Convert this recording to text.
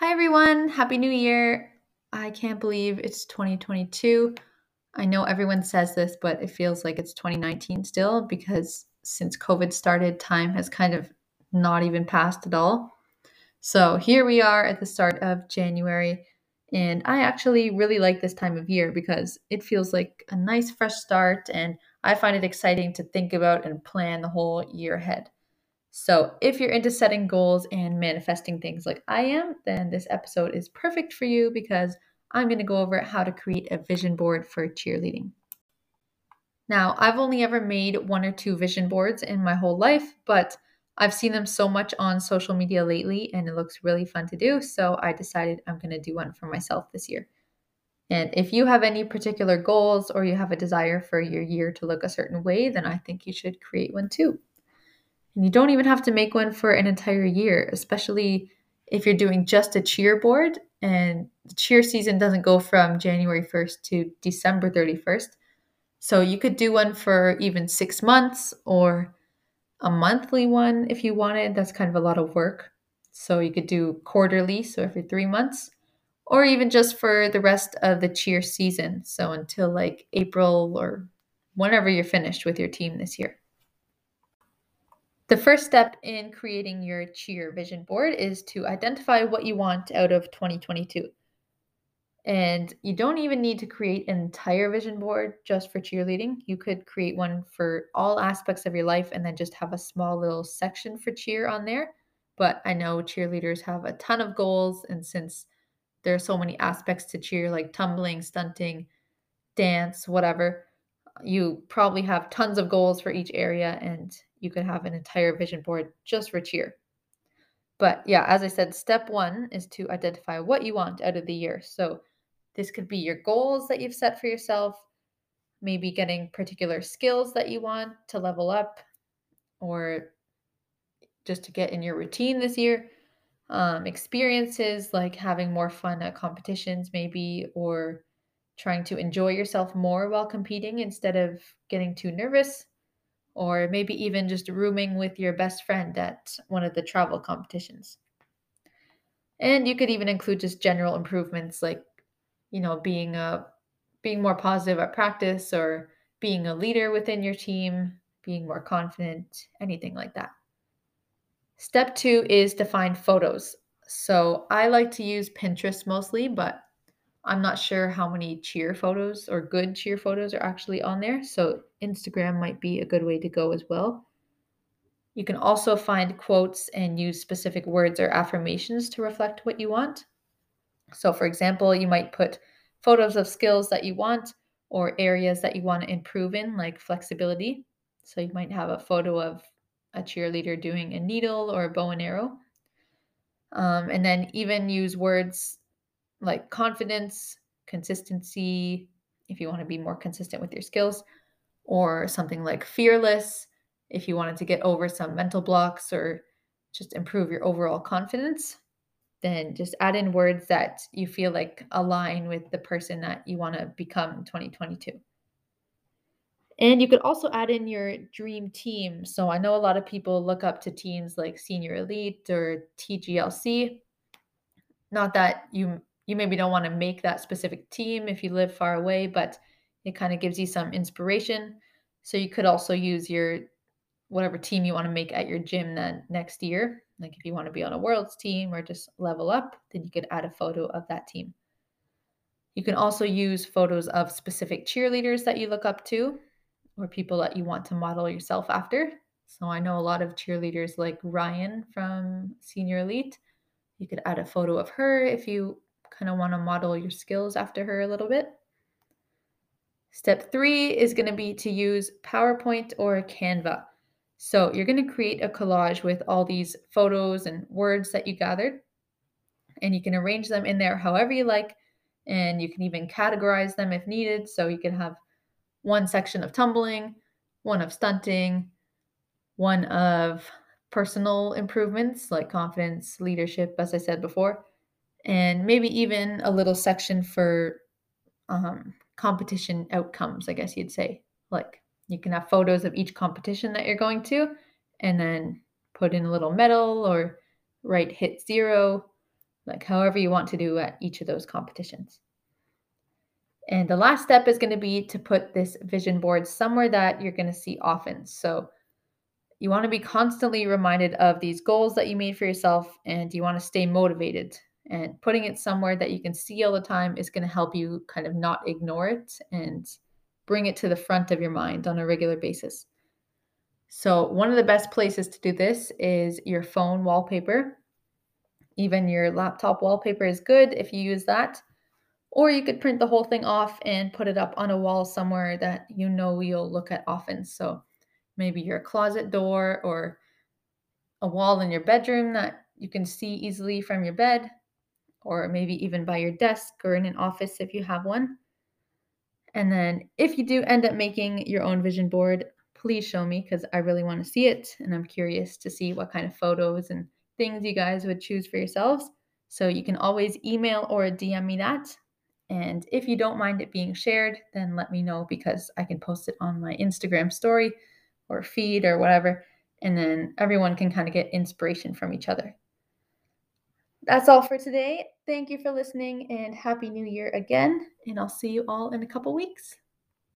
Hi, everyone. Happy New Year. I can't believe it's 2022. I know everyone says this, but it feels like it's 2019 still because since COVID started, time has kind of not even passed at all. So here we are at the start of January, and I actually really like this time of year because it feels like a nice fresh start, and I find it exciting to think about and plan the whole year ahead. So, if you're into setting goals and manifesting things like I am, then this episode is perfect for you because I'm going to go over how to create a vision board for cheerleading. Now, I've only ever made one or two vision boards in my whole life, but I've seen them so much on social media lately and it looks really fun to do. So I decided I'm going to do one for myself this year. And if you have any particular goals or you have a desire for your year to look a certain way, then I think you should create one too. And you don't even have to make one for an entire year, especially if you're doing just a cheer board and the cheer season doesn't go from January 1st to December 31st. So you could do one for even six months or a monthly one if you wanted. That's kind of a lot of work. So you could do quarterly, so every three months, or even just for the rest of the cheer season. So until like April or whenever you're finished with your team this year. The first step in creating your cheer vision board is to identify what you want out of 2022. And you don't even need to create an entire vision board just for cheerleading. You could create one for all aspects of your life and then just have a small little section for cheer on there. But I know cheerleaders have a ton of goals. And since there are so many aspects to cheer, like tumbling, stunting, dance, whatever, you probably have tons of goals for each area and you could have an entire vision board just for cheer. But yeah, as I said, step one is to identify what you want out of the year. So this could be your goals that you've set for yourself, maybe getting particular skills that you want to level up, or just to get in your routine this year. Um, experiences like having more fun at competitions, maybe, or trying to enjoy yourself more while competing instead of getting too nervous or maybe even just rooming with your best friend at one of the travel competitions. And you could even include just general improvements like, you know, being a being more positive at practice or being a leader within your team, being more confident, anything like that. Step 2 is to find photos. So, I like to use Pinterest mostly, but I'm not sure how many cheer photos or good cheer photos are actually on there. So Instagram might be a good way to go as well. You can also find quotes and use specific words or affirmations to reflect what you want. So, for example, you might put photos of skills that you want or areas that you want to improve in, like flexibility. So, you might have a photo of a cheerleader doing a needle or a bow and arrow. Um, and then even use words like confidence, consistency, if you want to be more consistent with your skills, or something like fearless, if you wanted to get over some mental blocks or just improve your overall confidence, then just add in words that you feel like align with the person that you want to become in 2022. And you could also add in your dream team. So I know a lot of people look up to teams like Senior Elite or TGLC. Not that you you maybe don't want to make that specific team if you live far away, but it kind of gives you some inspiration. So you could also use your whatever team you want to make at your gym then next year. Like if you want to be on a world's team or just level up, then you could add a photo of that team. You can also use photos of specific cheerleaders that you look up to or people that you want to model yourself after. So I know a lot of cheerleaders like Ryan from Senior Elite. You could add a photo of her if you kind of want to model your skills after her a little bit. Step three is going to be to use PowerPoint or Canva. So you're going to create a collage with all these photos and words that you gathered, and you can arrange them in there however you like, and you can even categorize them if needed. So you can have one section of tumbling, one of stunting, one of personal improvements like confidence, leadership, as I said before, and maybe even a little section for um, competition outcomes, I guess you'd say. Like you can have photos of each competition that you're going to, and then put in a little medal or write hit zero like however you want to do at each of those competitions. And the last step is going to be to put this vision board somewhere that you're going to see often. So you want to be constantly reminded of these goals that you made for yourself and you want to stay motivated. And putting it somewhere that you can see all the time is going to help you kind of not ignore it and bring it to the front of your mind on a regular basis. So, one of the best places to do this is your phone wallpaper. Even your laptop wallpaper is good if you use that. Or you could print the whole thing off and put it up on a wall somewhere that you know you'll look at often. So, maybe your closet door or a wall in your bedroom that you can see easily from your bed, or maybe even by your desk or in an office if you have one. And then if you do end up making your own vision board, please show me because I really want to see it. And I'm curious to see what kind of photos and things you guys would choose for yourselves. So you can always email or DM me that. And if you don't mind it being shared, then let me know because I can post it on my Instagram story or feed or whatever. And then everyone can kind of get inspiration from each other. That's all for today. Thank you for listening and Happy New Year again. And I'll see you all in a couple weeks.